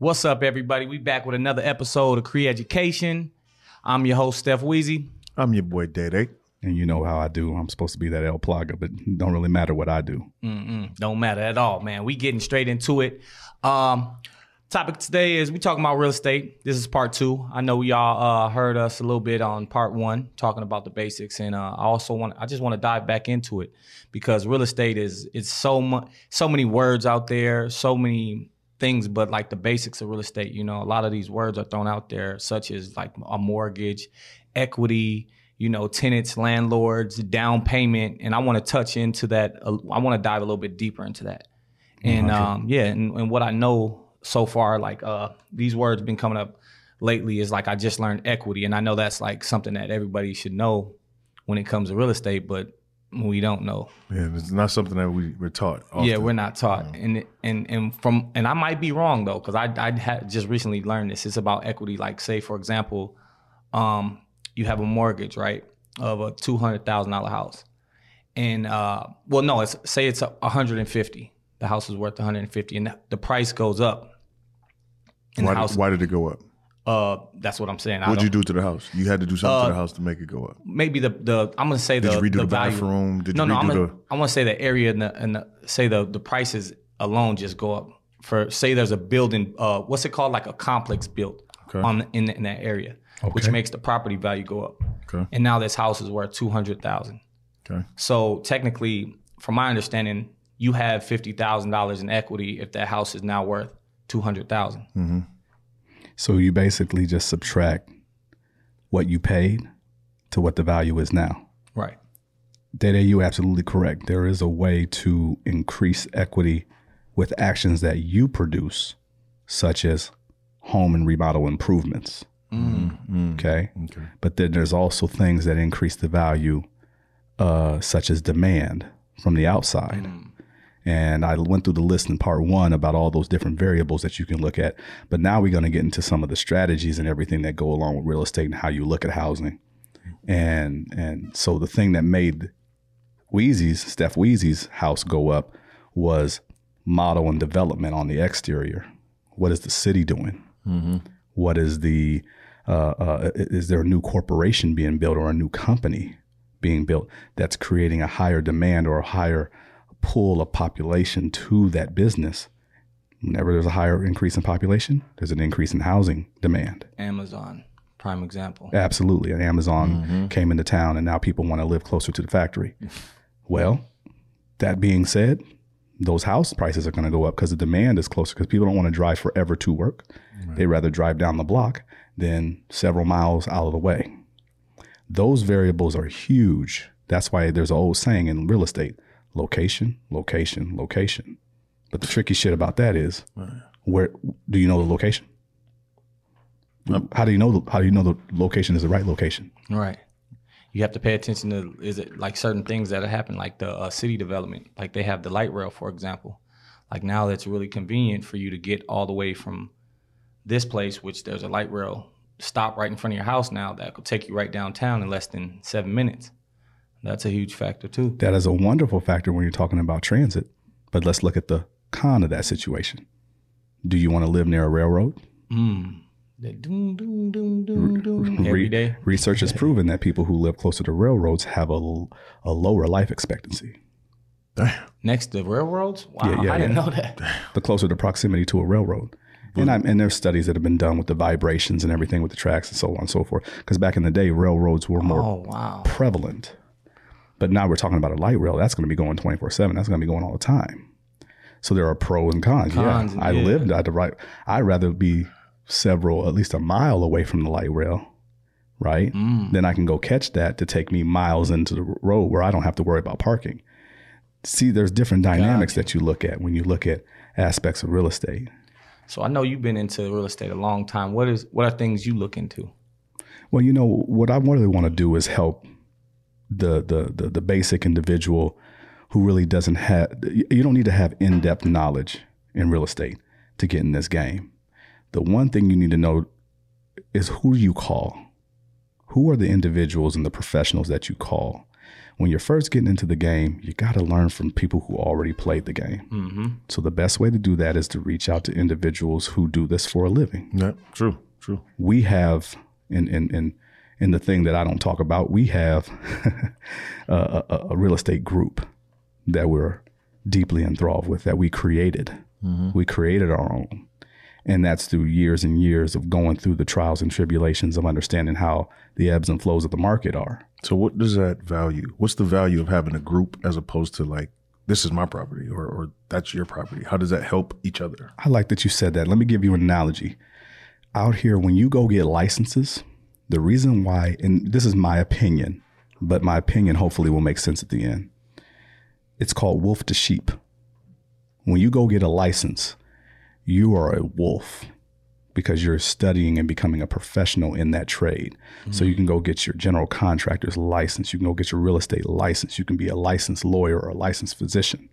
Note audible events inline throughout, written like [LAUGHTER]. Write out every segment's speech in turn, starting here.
What's up, everybody? We back with another episode of Cree Education. I'm your host, Steph Weezy. I'm your boy Dede. And you know how I do. I'm supposed to be that El Plaga, but don't really matter what I do. Mm-mm, don't matter at all, man. We getting straight into it. Um, topic today is we talking about real estate. This is part two. I know y'all uh, heard us a little bit on part one, talking about the basics, and uh, I also want I just want to dive back into it because real estate is it's so much so many words out there, so many things, but like the basics of real estate. You know, a lot of these words are thrown out there, such as like a mortgage, equity you know, tenants, landlords, down payment, and I want to touch into that. Uh, I want to dive a little bit deeper into that, and um, yeah, and, and, what I know so far, like uh, these words been coming up lately is like I just learned equity, and I know that's like something that everybody should know when it comes to real estate, but we don't know. Yeah, it's not something that we we're taught. Often. Yeah, we're not taught, yeah. and and and from and I might be wrong though, because I I had just recently learned this. It's about equity. Like say for example, um, you have a mortgage, right, of a two hundred thousand dollar house, and uh, well, no, it's say it's a hundred and fifty. The house is worth one hundred and fifty, and the, the price goes up. why, house, did, why did it go up? Uh, that's what I'm saying. What'd you do to the house? You had to do something uh, to the house to make it go up. Maybe the the I'm gonna say did the you redo the, the bathroom. Did no, you no, redo I'm? Gonna, I want to say the area and the and the, say the the prices alone just go up. For say there's a building, uh, what's it called, like a complex built okay. on in in that area, okay. which makes the property value go up. Okay. And now this house is worth two hundred thousand. Okay. So technically, from my understanding, you have fifty thousand dollars in equity if that house is now worth two hundred thousand. Mm-hmm. So you basically just subtract what you paid to what the value is now. Right. Dede, you absolutely correct. There is a way to increase equity with actions that you produce, such as home and remodel improvements. Mm, okay? okay. But then there's also things that increase the value, uh, such as demand from the outside. Mm. And I went through the list in part one about all those different variables that you can look at. But now we're going to get into some of the strategies and everything that go along with real estate and how you look at housing. And and so the thing that made Weezy's, Steph Weezy's house go up was model and development on the exterior. What is the city doing? Mm-hmm. What is the uh, uh, is there a new corporation being built or a new company being built that's creating a higher demand or a higher pull of population to that business? Whenever there's a higher increase in population, there's an increase in housing demand. Amazon, prime example. Absolutely. And Amazon mm-hmm. came into town and now people want to live closer to the factory. [LAUGHS] well, that being said, those house prices are going to go up because the demand is closer because people don't want to drive forever to work. Right. They rather drive down the block than several miles out of the way. Those variables are huge. That's why there's an old saying in real estate location, location, location. But the tricky shit about that is right. where do you know the location? How do you know the, how do you know the location is the right location? Right you have to pay attention to is it like certain things that happen like the uh, city development like they have the light rail for example like now that's really convenient for you to get all the way from this place which there's a light rail stop right in front of your house now that could take you right downtown in less than seven minutes that's a huge factor too that is a wonderful factor when you're talking about transit but let's look at the con of that situation do you want to live near a railroad mm. Doom, doom, doom, doom, doom, every day. Research has proven that people who live closer to railroads have a, a lower life expectancy. Damn. Next to railroads? Wow, yeah, yeah, I didn't know that. The closer the proximity to a railroad. And, I'm, and there's studies that have been done with the vibrations and everything with the tracks and so on and so forth. Because back in the day, railroads were more oh, wow. prevalent. But now we're talking about a light rail. That's going to be going 24 7. That's going to be going all the time. So there are pros and cons. cons yeah, I yeah. lived at the right. I'd rather be several, at least a mile away from the light rail, right? Mm. Then I can go catch that to take me miles into the road where I don't have to worry about parking. See, there's different dynamics gotcha. that you look at when you look at aspects of real estate. So I know you've been into real estate a long time. What is what are things you look into? Well, you know what I really want to do is help the the the, the basic individual who really doesn't have. You don't need to have in depth knowledge in real estate to get in this game the one thing you need to know is who you call. Who are the individuals and the professionals that you call? when you're first getting into the game, you got to learn from people who already played the game. Mm-hmm. So the best way to do that is to reach out to individuals who do this for a living. Yeah, true, true. We have in in in in the thing that I don't talk about, we have [LAUGHS] a, a, a, real estate group that we're deeply enthralled with that we created. Mm-hmm. We created our own. And that's through years and years of going through the trials and tribulations of understanding how the ebbs and flows of the market are. So, what does that value? What's the value of having a group as opposed to like, this is my property or, or that's your property? How does that help each other? I like that you said that. Let me give you an analogy. Out here, when you go get licenses, the reason why, and this is my opinion, but my opinion hopefully will make sense at the end. It's called wolf to sheep. When you go get a license, you are a wolf because you're studying and becoming a professional in that trade. Mm-hmm. So you can go get your general contractor's license, you can go get your real estate license, you can be a licensed lawyer or a licensed physician.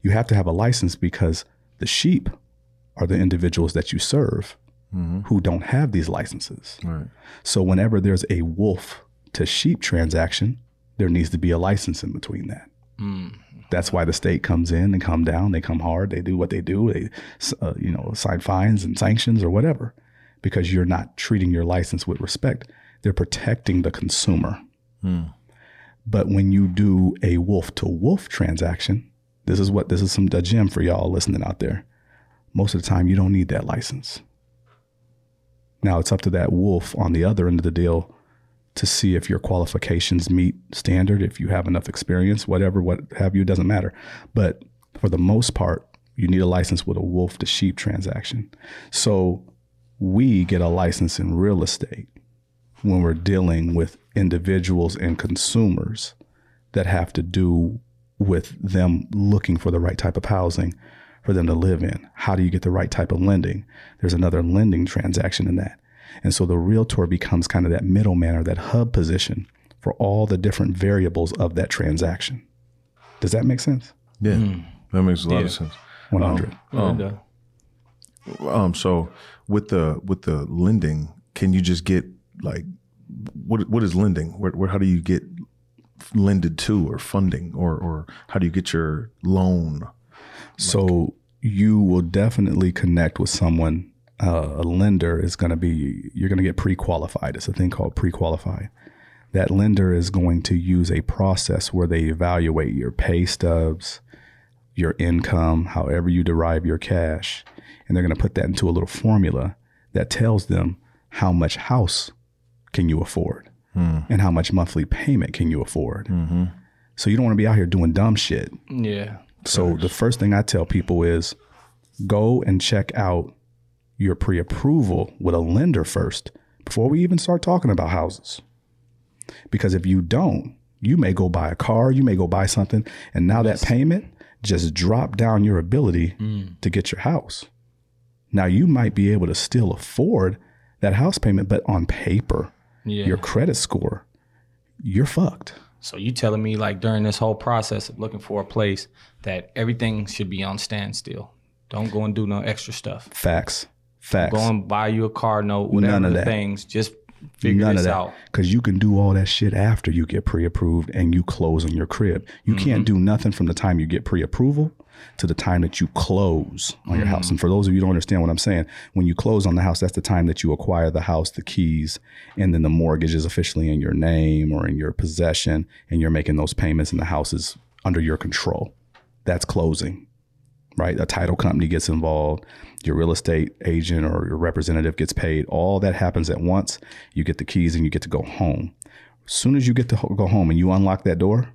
You have to have a license because the sheep are the individuals that you serve mm-hmm. who don't have these licenses. Right. So whenever there's a wolf to sheep transaction, there needs to be a license in between that. Mm. That's why the state comes in and come down. They come hard. They do what they do. They, uh, you know, sign fines and sanctions or whatever, because you're not treating your license with respect. They're protecting the consumer. Hmm. But when you do a wolf to wolf transaction, this is what this is some gem for y'all listening out there. Most of the time, you don't need that license. Now it's up to that wolf on the other end of the deal to see if your qualifications meet standard, if you have enough experience, whatever, what have you, It doesn't matter. But for the most part, you need a license with a wolf to sheep transaction. So we get a license in real estate when we're dealing with individuals and consumers that have to do with them looking for the right type of housing for them to live in. How do you get the right type of lending? There's another lending transaction in that. And so the realtor becomes kind of that middleman or that hub position for all the different variables of that transaction. Does that make sense? Yeah, mm. that makes a lot yeah. of sense. One hundred. Um, um, um, so with the with the lending, can you just get like what what is lending? Where, where how do you get lended to or funding or or how do you get your loan? So you will definitely connect with someone uh, a lender is going to be you're going to get pre-qualified. It's a thing called pre-qualified. That lender is going to use a process where they evaluate your pay stubs, your income, however you derive your cash, and they're going to put that into a little formula that tells them how much house can you afford hmm. and how much monthly payment can you afford. Mm-hmm. So you don't want to be out here doing dumb shit. Yeah. So the first thing I tell people is go and check out your pre approval with a lender first before we even start talking about houses. Because if you don't, you may go buy a car, you may go buy something, and now that payment just drop down your ability mm. to get your house. Now you might be able to still afford that house payment, but on paper, yeah. your credit score, you're fucked. So you telling me like during this whole process of looking for a place that everything should be on standstill. Don't go and do no extra stuff. Facts. Facts. Go and buy you a car note, whatever None of that. things. Just figure None this out. Because you can do all that shit after you get pre-approved and you close on your crib. You mm-hmm. can't do nothing from the time you get pre-approval to the time that you close on your mm-hmm. house. And for those of you who don't understand what I'm saying, when you close on the house, that's the time that you acquire the house, the keys, and then the mortgage is officially in your name or in your possession, and you're making those payments, and the house is under your control. That's closing right? A title company gets involved, your real estate agent or your representative gets paid. All that happens at once. You get the keys and you get to go home. As soon as you get to go home and you unlock that door,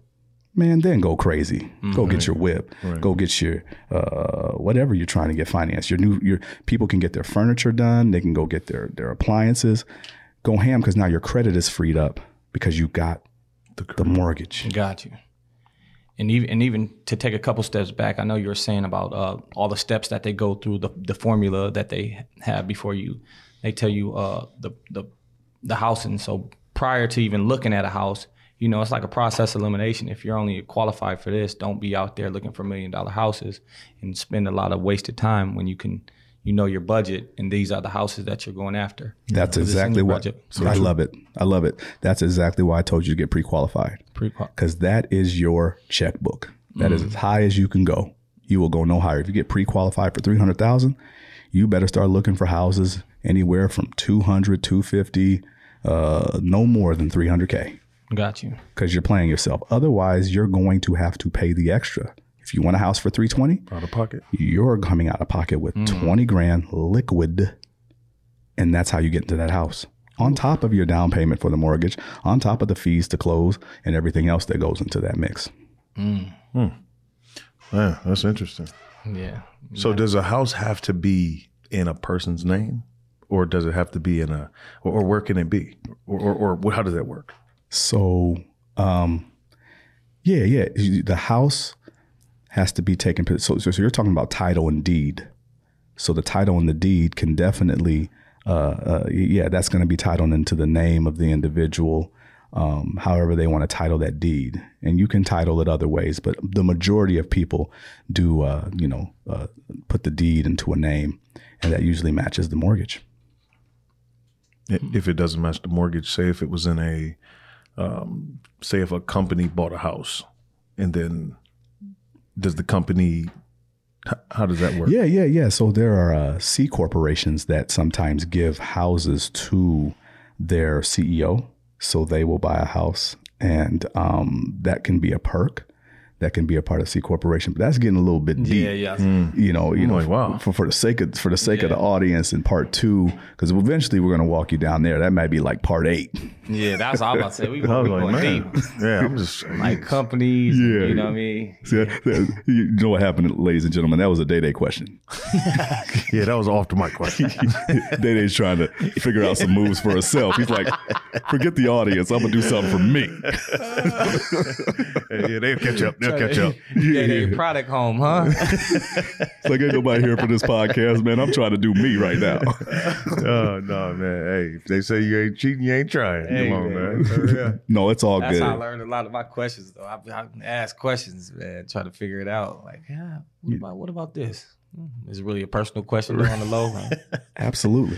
man, then go crazy. Mm-hmm. Go get your whip. Right. Go get your uh, whatever you're trying to get financed. Your new your people can get their furniture done. They can go get their their appliances. Go ham because now your credit is freed up because you got the, the mortgage. Got you and even and even to take a couple steps back, I know you were saying about uh, all the steps that they go through, the the formula that they have before you, they tell you uh, the the the house, and so prior to even looking at a house, you know, it's like a process elimination. If you're only qualified for this, don't be out there looking for million dollar houses and spend a lot of wasted time when you can, you know your budget, and these are the houses that you're going after. That's exactly what budget. I love it. I love it. That's exactly why I told you to get pre-qualified Pre-qual- because that is your checkbook. That is as high as you can go. You will go no higher. If you get pre-qualified for 300,000, you better start looking for houses anywhere from 200, 250, uh, no more than 300k Got you. because you're playing yourself. Otherwise, you're going to have to pay the extra. If you want a house for 320, Out of pocket. you're coming out of pocket with mm. 20 grand liquid and that's how you get into that house on top of your down payment for the mortgage on top of the fees to close and everything else that goes into that mix mm. hmm. Yeah, that's interesting. Yeah. So does a house have to be in a person's name, or does it have to be in a, or, or where can it be, or, or, or how does that work? so um yeah yeah the house has to be taken so, so, you're talking about title and deed. So the title and the deed can definitely uh, uh yeah that's going to be titled into the name of the individual um, however they want to title that deed. And you can title it other ways but the majority of people do uh, you know uh, put the deed into a name and that usually matches the mortgage. If it doesn't match the mortgage, say if it was in a, um, say if a company bought a house, and then does the company, how does that work? Yeah, yeah, yeah. So there are uh, C corporations that sometimes give houses to their CEO. So they will buy a house, and um, that can be a perk. That can be a part of C corporation, but that's getting a little bit deep. Yeah, yeah. You know, you know, like, wow. for, for the sake of for the sake of the audience in part two, because eventually we're going to walk you down there. That might be like part eight. Yeah, that's all I was about to say. We [LAUGHS] I going, was we like, going man, deep. [LAUGHS] yeah, I'm just [LAUGHS] Like companies, Yeah. you know what I mean? See, that- that- you know what happened, ladies and gentlemen? That was a day day question. yeah, that was off the mic question. Day Day's trying to figure out some moves for herself. He's like, forget the audience. I'm gonna do something for me. yeah, they'll catch up. They'll catch up. Yeah, they product home, huh? It's like ain't nobody here for this podcast, man. I'm trying to do me right now. Oh no, man. Hey, if they say you ain't cheating, you ain't trying. Hey, Come on, man. man. [LAUGHS] No, it's all That's good. how I learned a lot of my questions, though. I, I ask questions, man, try to figure it out. Like, yeah, what about what about this? Hmm, Is it really a personal question on the low? [LAUGHS] Absolutely.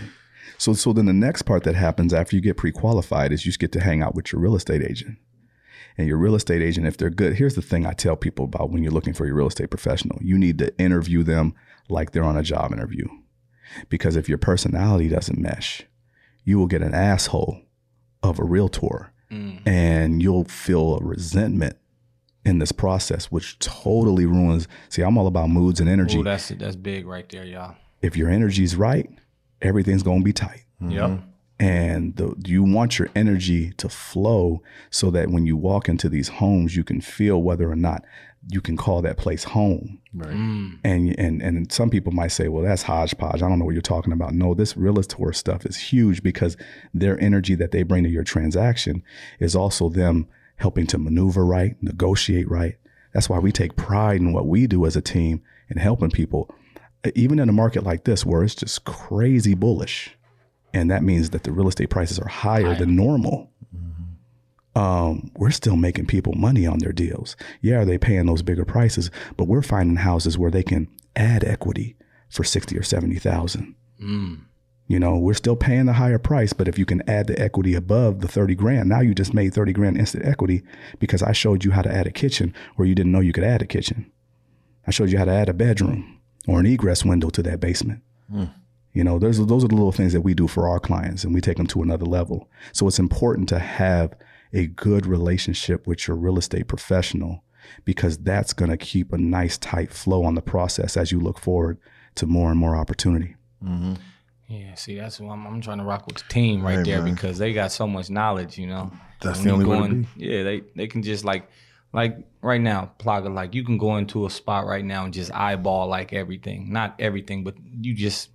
So, so then the next part that happens after you get pre-qualified is you just get to hang out with your real estate agent. And your real estate agent, if they're good, here's the thing I tell people about when you're looking for your real estate professional. You need to interview them like they're on a job interview. Because if your personality doesn't mesh, you will get an asshole of a realtor mm. and you'll feel a resentment in this process, which totally ruins. See, I'm all about moods and energy. Ooh, that's that's big right there, y'all. if your energy's right, everything's going to be tight. Mm-hmm. Yep. And the, you want your energy to flow so that when you walk into these homes, you can feel whether or not you can call that place home. Right. Mm. And and and some people might say, well, that's hodgepodge. I don't know what you're talking about. No, this realtor stuff is huge because their energy that they bring to your transaction is also them helping to maneuver right, negotiate right. That's why we take pride in what we do as a team and helping people, even in a market like this where it's just crazy bullish, and that means that the real estate prices are higher than normal mm-hmm. Um, we're still making people money on their deals. Yeah, are they paying those bigger prices? But we're finding houses where they can add equity for sixty or seventy thousand. You know, we're still paying the higher price, but if you can add the equity above the thirty grand, now you just made thirty grand instant equity because I showed you how to add a kitchen where you didn't know you could add a kitchen. I showed you how to add a bedroom or an egress window to that basement. You know, there's those are the little things that we do for our clients and we take them to another level. So it's important to have a good relationship with your real estate professional because that's going to keep a nice tight flow on the process as you look forward to more and more opportunity. Mm-hmm. Yeah, see, that's why I'm, I'm trying to rock with the team right Hey, there man. because they got so much knowledge, you know. That's When the you only way going- Yeah, they they can just like like right now, Plaga, like you can go into a spot right now and just eyeball like everything. Not everything, but you just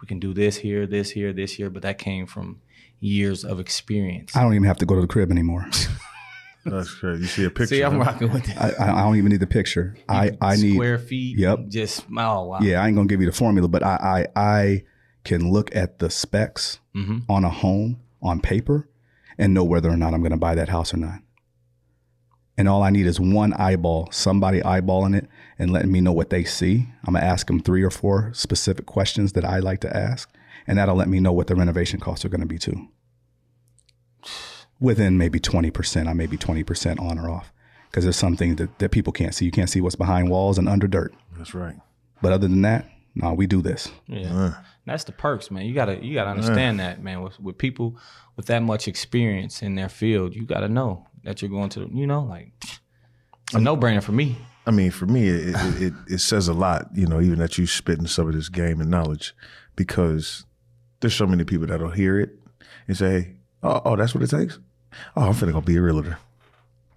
we can do this here, this here, this here, but that came from years of experience. I don't even have to go to the crib anymore. [LAUGHS] That's crazy. You see a picture. See, I'm huh? rocking with that. I, I I don't even need the picture. I, I need square feet. Yep. Just oh wow. Yeah, I ain't gonna give you the formula, but I I, I can look at the specs Mm-hmm. on a home on paper and know whether or not I'm gonna buy that house or not. and all I need is one eyeball, somebody eyeballing it and letting me know what they see. I'm gonna ask them three or four specific questions that I like to ask, and that'll let me know what the renovation costs are gonna be too. Within maybe 20%, I may be 20% on or off. Because there's some things that, that people can't see. You can't see what's behind walls and under dirt. That's right. But other than that, no, we do this. Yeah, that's the perks, man. You gotta you gotta understand that, man. With with people with that much experience in their field, you gotta know that you're going to, you know, like it's a no brainer for me. I mean, for me, it, it, it, it says a lot, you know, even that you spitting some of this game and knowledge, because there's so many people that'll hear it and say, "Oh, oh that's what it takes." Oh, I'm finna go be a realtor.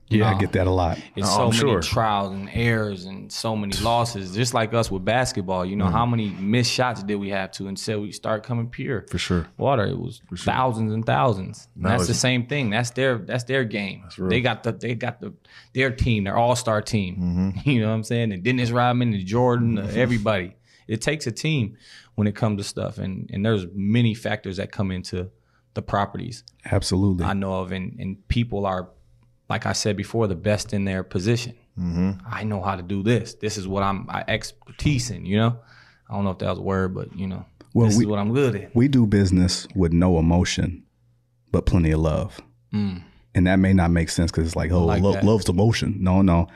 Yeah, I get that a lot. It's Oh, so I'm many sure. trials and errors and so many losses. Just like us with basketball, you know, how many missed shots did we have to until we start coming pure? For sure. Water, it was thousands and thousands. And that's the same thing. That's their that's their game. They got the they got the their team, their all star team. Mm-hmm. [LAUGHS] You know what I'm saying? And Dennis Rodman and Jordan, uh, everybody. It takes a team when it comes to stuff, and and there's many factors that come into the properties. Absolutely. I know of, and, and people are, like I said before, the best in their position. Mm-hmm. I know how to do this. This is what I'm I expertise in. You know, I don't know if that was a word, but you know, Well, this we- is what I'm good at. we do business with no emotion, but plenty of love. And that may not make sense because it's like, oh, Mm. like lo- love's emotion. No, no.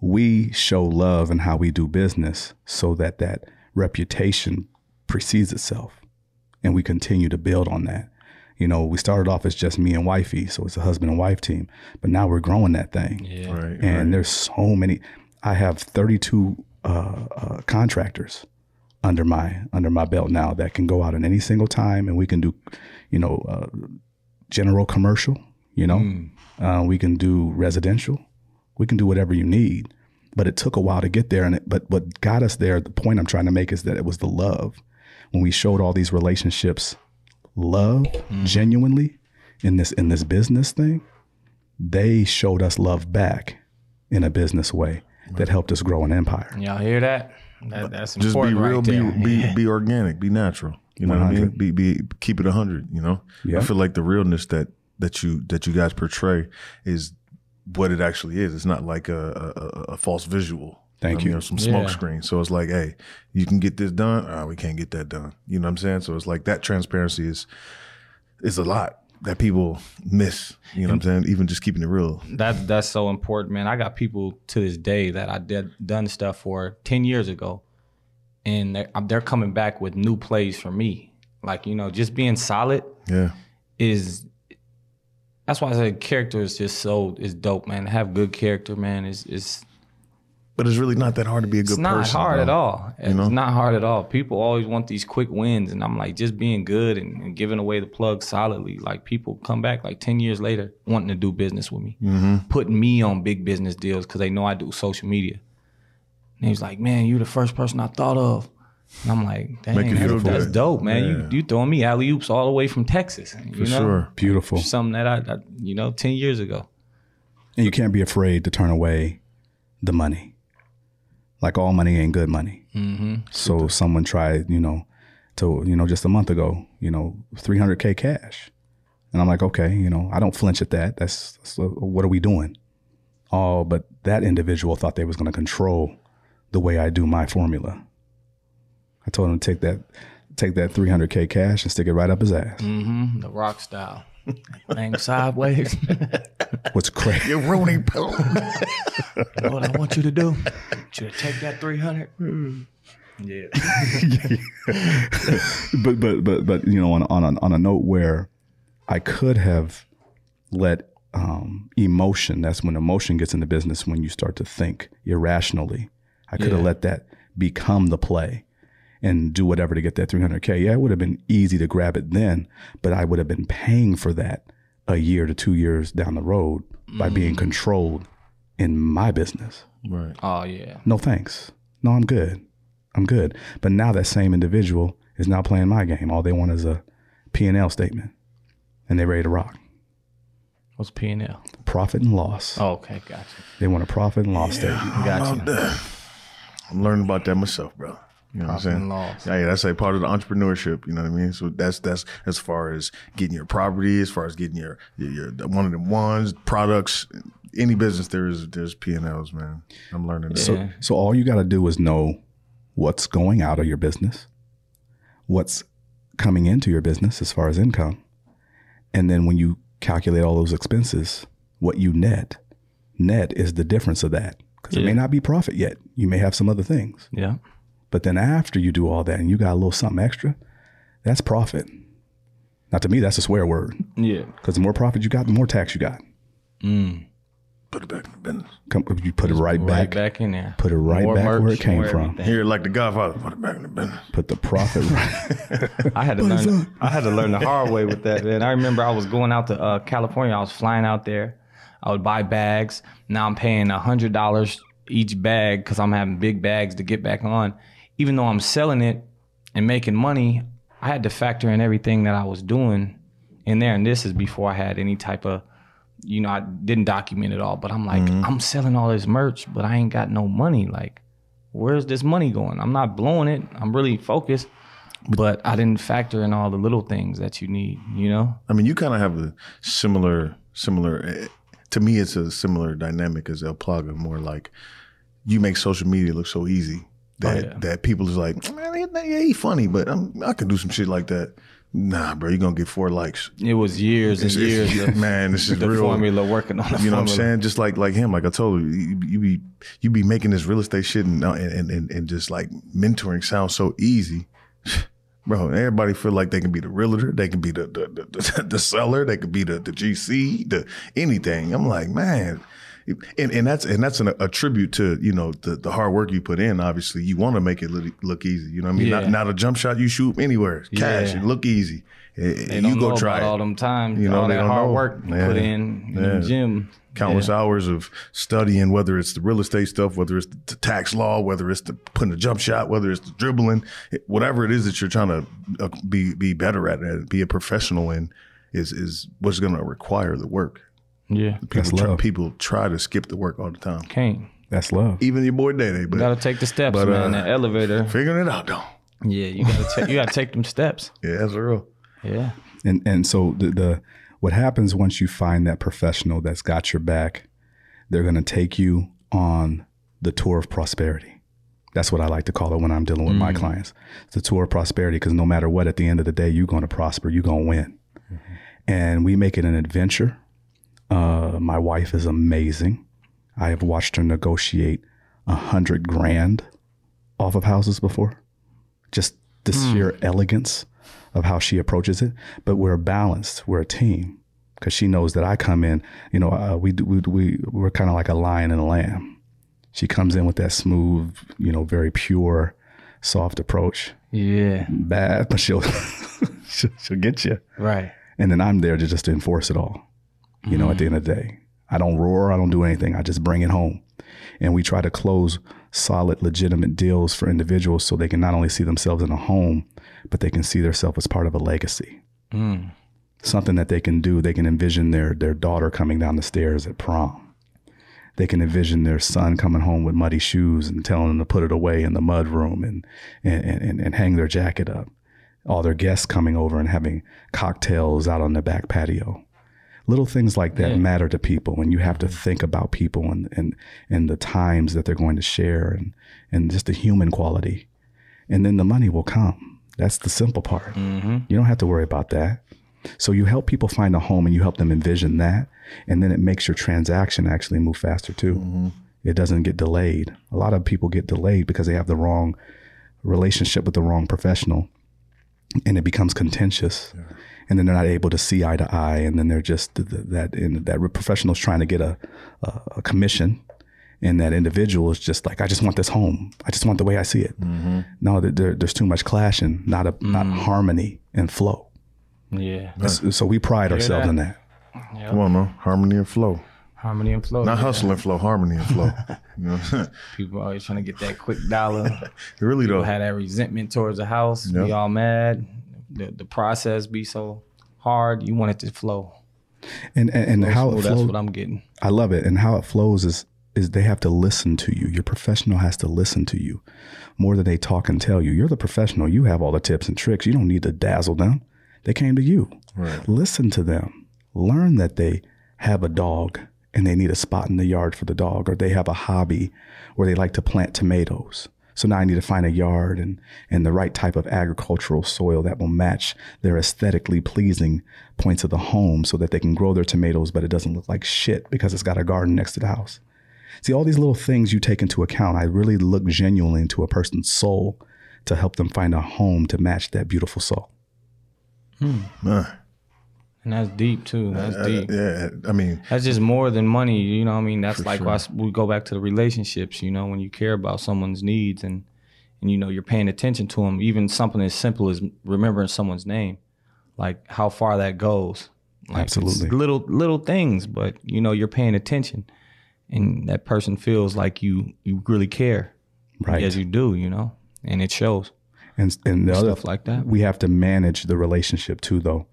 We show love in how we do business so that that reputation precedes itself and we continue to build on that. You know, we started off as just me and wifey, so it's a husband and wife team, but now we're growing that thing. Yeah. Right. And there's so many. I have 32 uh, uh, contractors under my under my belt now that can go out at any single time, and we can do, you know, uh, general commercial. You know, uh, we can do residential. We can do whatever you need. But it took a while to get there, and it, but what got us there. The point I'm trying to make is that it was the love when we showed all these relationships love mm-hmm. genuinely in this in this business thing they showed us love back in a business way that helped us grow an empire. Y'all hear that? that that's Just be important real, right be there. be [LAUGHS] be organic, be natural. You know what I mean? Be be keep it hundred. You know, Yeah. I feel like the realness that that you that you guys portray is what it actually is. It's not like a a, a false visual. Thank I you. mean, some smoke Yeah. screen. So it's like, hey, you can get this done. Ah, we can't get that done. You know what I'm saying? So it's like that transparency is is a lot that people miss. You know what I'm saying? Even just keeping it real. That that's so important, man. I got people to this day that I did done stuff for ten years ago, and they're, they're coming back with new plays for me. Like you know, just being solid Yeah. is. That's why I said character is just so is dope, man. To have good character, man, is is But it's really not that hard to be a good person. it's not person. hard bro. at all. It's know? not hard at all. People always want these quick wins, and I'm like, just being good and, and giving away the plug solidly. Like people come back like ten years later wanting to do business with me, Mm-hmm. putting me on big business deals because they know I do social media. And he's like, "Man, you're the first person I thought of." And I'm like, "Dang, Make you feel that's, that's dope, man. Yeah. You you throwing me alley oops all the way from Texas, you For know? sure. Beautiful. Something that I, I, you know, ten years ago. And you can't be afraid to turn away the money. Like all money ain't good money. Mm-hmm. So someone tried, you know, to, you know, just a month ago, you know, 300K cash. And I'm like, okay, you know, I don't flinch at that. That's, that's uh, what are we doing? Oh, but that individual thought they was going to control the way I do my formula. I told him to take that, take that 300K cash and stick it right up his ass. Mm-hmm. The rock style, thing sideways. [LAUGHS] What's crazy? You're ruining pillow. [LAUGHS] what I want you to do, should I take that 300? Yeah. [LAUGHS] but but but but you know on on a, on a note where I could have let um, emotion that's when emotion gets into business when you start to think irrationally I could have let that become the play and do whatever to get that 300k yeah it would have been easy to grab it then but I would have been paying for that a year to two years down the road by being mm. controlled in my business right. Oh yeah. no thanks. No, I'm good. I'm good. But now that same individual is now playing my game. All they want is a P&L statement and they're ready to rock. What's P and L? Profit and loss. Oh, okay, gotcha. They want a profit and loss statement. Gotcha. I'm learning about that myself, bro. You know what I'm saying? loss. Yeah, yeah, that's a part of the entrepreneurship. You know what I mean? So that's that's as far as getting your property, as far as getting your your, your one of them ones products. any business there is there's P and Ls, man. I'm learning that. Yeah. So all you got to do is know what's going out of your business, what's coming into your business as far as income, and then when you calculate all those expenses, what you net. Net is the difference of that because it may not be profit yet. You may have some other things, Yeah. But then after you do all that and you got a little something extra, that's profit. Now to me, that's a swear word Yeah. because the more profit you got, the more tax you got. Put it back in the business. Come, you put it right, Right back, back in there. Put it right More back where it came from. everything. Here, like the Godfather, put it back in the business. Put the profit right. [LAUGHS] I had to learn. I had to learn the hard way with that. Man, I remember I was going out to uh, California. I was flying out there. I would buy bags. Now I'm paying a hundred dollars each bag because I'm having big bags to get back on. Even though I'm selling it and making money, I had to factor in everything that I was doing in there. And this is before I had any type of, you know, I didn't document it all. But I'm like, I'm selling all this merch, but I ain't got no money. Like, where's this money going? I'm not blowing it. I'm really focused but I didn't factor in all the little things that you need, you know? I mean, you kind of have a similar, similar. eh, To me, it's a similar dynamic as El Plaga. More like you make social media look so easy that oh, yeah. that people is like, man, he, yeah, he funny, but I'm, I can do some shit like that. Nah, bro, you're gonna get four likes. It was years and It's- it's- years [LAUGHS] man, [LAUGHS] this is the real. formula working on You know what I'm saying? Just like like him, like I told you, you, you be you be making this real estate shit and uh, and and, and just like mentoring sounds so easy, [SIGHS] bro. Everybody feel like they can be the realtor, they can be the the the, [LAUGHS] the seller, they could be the the GC, the anything. I'm like, man. And, and that's and that's an, a tribute to you know the, the hard work you put in. Obviously, you want to make it look, look easy. You know what I mean? Yeah. Not, not a jump shot you shoot anywhere, cash, Yeah. it look easy. Eh, eh, and you go try it. all them time, You know, all that hard know. work Yeah. put in in the gym. countless hours of studying, whether it's the real estate stuff, whether it's the tax law, whether it's the putting a jump shot, whether it's the dribbling, eh, whatever it is that you're trying to uh, be be better at and be a professional in, is is what's going to require the work. Yeah, People That's try, love. people try to skip the work all the time, can't. That's love. even your boy Day Day, but You gotta take the steps, But, man. uh, the elevator. figuring it out though. Yeah, you gotta take you gotta take them steps. [LAUGHS] Yeah, that's real. Yeah. And and so the, the what happens once you find that professional that's got your back, they're going to take you on the tour of prosperity. That's what I like to call it when I'm dealing with my clients. It's the tour of prosperity because no matter what, at the end of the day, you're going to prosper. You're going to win. And we make it an adventure. Uh, my wife is amazing. I have watched her negotiate a hundred grand off of houses before. Just the sheer elegance of how she approaches it. But we're balanced. We're a team because she knows that I come in. You know, uh, we do- we we we're kind of like a lion and a lamb. She comes in with that smooth, you know, very pure, soft approach. Yeah. Bad, but she'll [LAUGHS] she'll, she'll get you. Right. And then I'm there to just enforce it all. You know, at the end of the day, I don't roar, I don't do anything. I just bring it home. And we try to close solid, legitimate deals for individuals so they can not only see themselves in a home, but they can see themselves as part of a legacy. Mm. Something that they can do. They can envision their their daughter coming down the stairs at prom. They can envision their son coming home with muddy shoes and telling them to put it away in the mud room and and, and, and hang their jacket up. All their guests coming over and having cocktails out on the back patio little things like that matter to people and you have to think about people and, and and the times that they're going to share and and just the human quality. And then the money will come. That's the simple part. Mm-hmm. You don't have to worry about that. So you help people find a home and you help them envision that. And then it makes your transaction actually move faster too. Mm-hmm. It doesn't get delayed. A lot of people get delayed because they have the wrong relationship with the wrong professional and it becomes contentious and then they're not able to see eye to eye and then they're just th- th- that and that professional's trying to get a, a, a commission and that individual is just like i just want this home i just want the way i see it mm-hmm. no there, there- there's too much clashing not a not mm. harmony and flow Yeah. so, so we pride ourselves that? in that Come on, man. Harmony and flow. Harmony and flow. Not hustle and flow, harmony and flow. [LAUGHS] you know, People always trying to get that quick dollar. [LAUGHS] really though. People had that resentment towards the house. Be Yep. all mad. The the process be so hard. You want it to flow. and and, and how Well, it that's flows what I'm getting. I love it. And how it flows is is they have to listen to you. Your professional has to listen to you more than they talk and tell you. You're the professional. You have all the tips and tricks. You don't need to dazzle them. They came to you. Right. Listen to them. Learn that they have a dog and they need a spot in the yard for the dog, or they have a hobby where they like to plant tomatoes. So now I need to find a yard and, and the right type of agricultural soil that will match their aesthetically pleasing points of the home so that they can grow their tomatoes, but it doesn't look like shit because it's got a garden next to the house. See, all these little things you take into account, I really look genuinely into a person's soul to help them find a home to match that beautiful soul. Hmm. Man, And that's deep too. That's deep. yeah, I mean, That's just more than money, you know. I mean, that's like sure. we go back to the relationships. You know, when you care about someone's needs and and you know you're paying attention to them, even something as simple as remembering someone's name, like how far that goes. Like Absolutely. little little things, but you know you're paying attention, and that person feels like you you really care, Right. As you do, you know, and it shows And, and the other stuff like that. we have to manage the relationship too though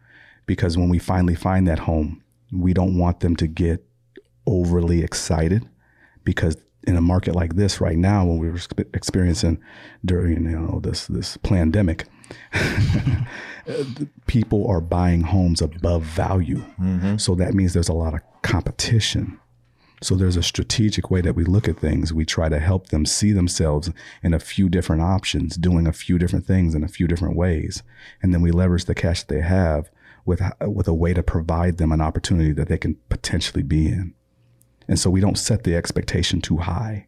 because when we finally find that home we don't want them to get overly excited because in a market like this right now when we were experiencing during you know this this pandemic [LAUGHS] people are buying homes above value. Mm-hmm. So that means there's a lot of competition. So there's a strategic way that we look at things. We try to help them see themselves in a few different options, doing a few different things in a few different ways, and then we leverage the cash that they have with with a way to provide them an opportunity that they can potentially be in. And so we don't set the expectation too high.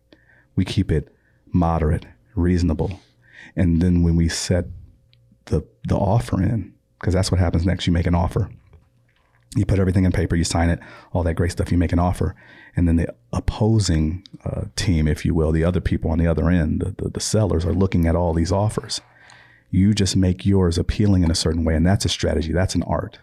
We keep it moderate, reasonable. And then when we set the the offer in, because that's what happens next, you make an offer you put everything in paper, you sign it, all that great stuff, you make an offer. And then the opposing uh, team, if you will, the other people on the other end, the, the, the sellers are looking at all these offers. You just make yours appealing in a certain way. And that's a strategy, that's an art.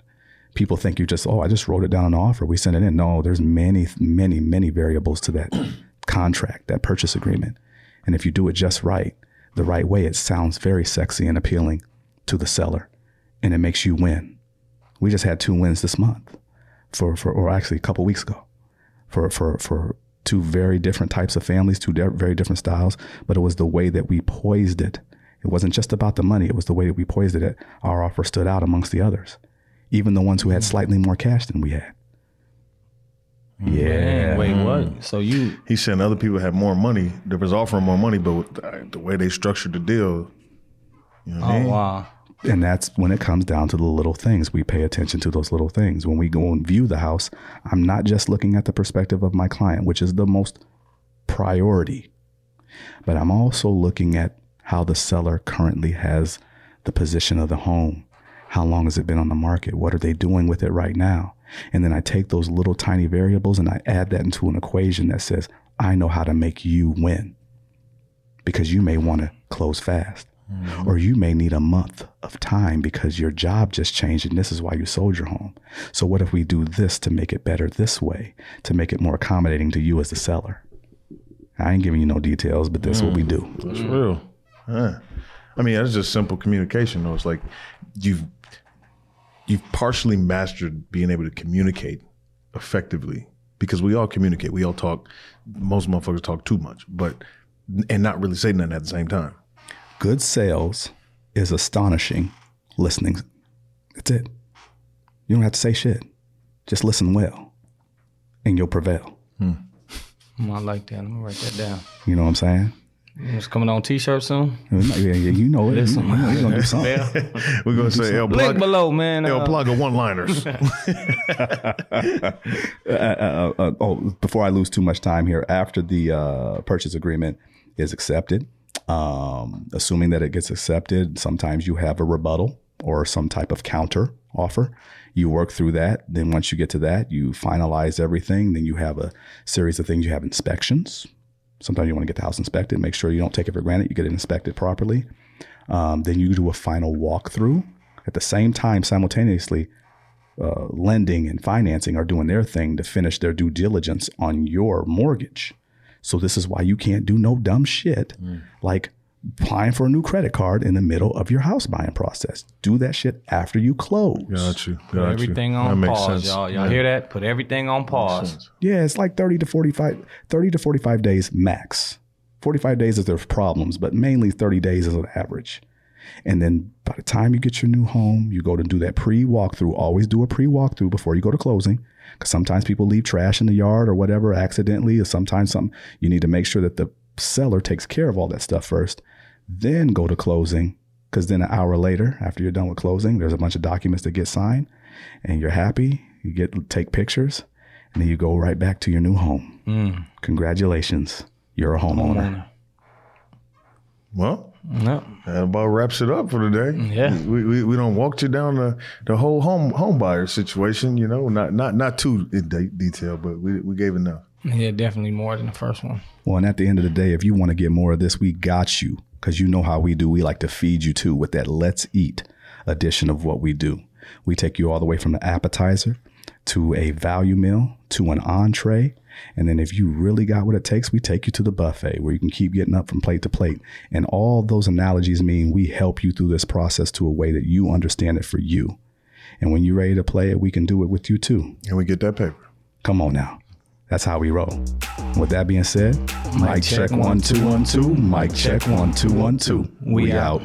People think you just, oh, I just wrote it down on offer. We sent it in. No, there's many, many, many variables to that [CLEARS THROAT] contract, that purchase agreement. And if you do it just right, the right way, it sounds very sexy and appealing to the seller and it makes you win. We just had two wins this month for, for or actually a couple weeks ago for, for, for two very different types of families, two di- very different styles, but it was the way that we poised it. It wasn't just about the money. It was the way that we poised it. Our offer stood out amongst the others, even the ones who had mm. slightly more cash than we had. Mm, yeah. Man, wait, what? Mm. So you he's saying other people had more money. They was offering more money, but the, the way they structured the deal, you know what I Oh mean? wow. And that's when it comes down to the little things. We pay attention to those little things. When we go and view the house, I'm not just looking at the perspective of my client, which is the most priority, but I'm also looking at how the seller currently has the position of the home. How long has it been on the market? What are they doing with it right now? And then I take those little tiny variables and I add that into an equation that says, I know how to make you win because you may want to close fast. Mm-hmm. Or you may need a month of time because your job just changed and this is why you sold your home. So, what if we do this to make it better this way, to make it more accommodating to you as the seller? I ain't giving you no details, but that's what we mm. do. That's real. Yeah. I mean, that's just simple communication. Though it's like you've you've partially mastered being able to communicate effectively because we all communicate. We all talk. Most motherfuckers talk too much, but and not really say nothing at the same time. Good sales is astonishing listening. That's it. You don't have to say shit. Just listen well, and you'll prevail. Mm, [LAUGHS] I like that. Let me write that down. You know what I'm saying? It's coming on t-shirt soon. Yeah, yeah, you know it. You, you know you're gonna do something. Yeah. [LAUGHS] We're gonna say El Link below, man. El Uh, Plug of one liners. [LAUGHS] [LAUGHS] uh, uh, uh, oh, before I lose too much time here, after the uh, purchase agreement is accepted, um, assuming that it gets accepted, sometimes you have a rebuttal or some type of counter offer. You work through that. Then once you get to that, you finalize everything. Then you have a series of things. You have inspections. Sometimes you want to get the house inspected. Make sure you don't take it for granted. You get it inspected properly. Um, then you do a final walkthrough. At the same time, simultaneously, uh, lending and financing are doing their thing to finish their due diligence on your mortgage. So this is why you can't do no dumb shit like applying for a new credit card in the middle of your house buying process. Do that shit after you close. Got you. Put Got everything you. on that makes pause, sense. y'all. Y'all Yeah. hear that? Put everything on pause. Yeah, it's like 30 to 45 30 to 45 days max. 45 days is there's problems, but mainly 30 days is an average. And then by the time you get your new home, you go to do that pre walkthrough. Always do a pre walkthrough before you go to closing. Because sometimes people leave trash in the yard or whatever accidentally, or sometimes something. You need to make sure that the seller takes care of all that stuff first. Then go to closing. Because then an hour later, after you're done with closing, there's a bunch of documents that get signed and you're happy. You get take pictures and then you go right back to your new home. Mm. Congratulations. You're a homeowner. Well, No. that about wraps it up for today. Yeah. we we, we don't walked you down the, the whole home home buyer situation. You know, not not not too in de- detail, but we we gave enough. Yeah, definitely more than the first one. Well, and at the end of the day, if you want to get more of this, we got you because you know how we do. We like to feed you too with that let's eat edition of what we do. We take you all the way from the appetizer to a value meal to an entree. And then if you really got what it takes, we take you to the buffet where you can keep getting up from plate to plate. And all those analogies mean we help you through this process to a way that you understand it for you. And when you're ready to play it, we can do it with you too. And we get that paper. Come on now. That's how we roll. With that being said, mic check one two one two. Mic check one two one two. We out.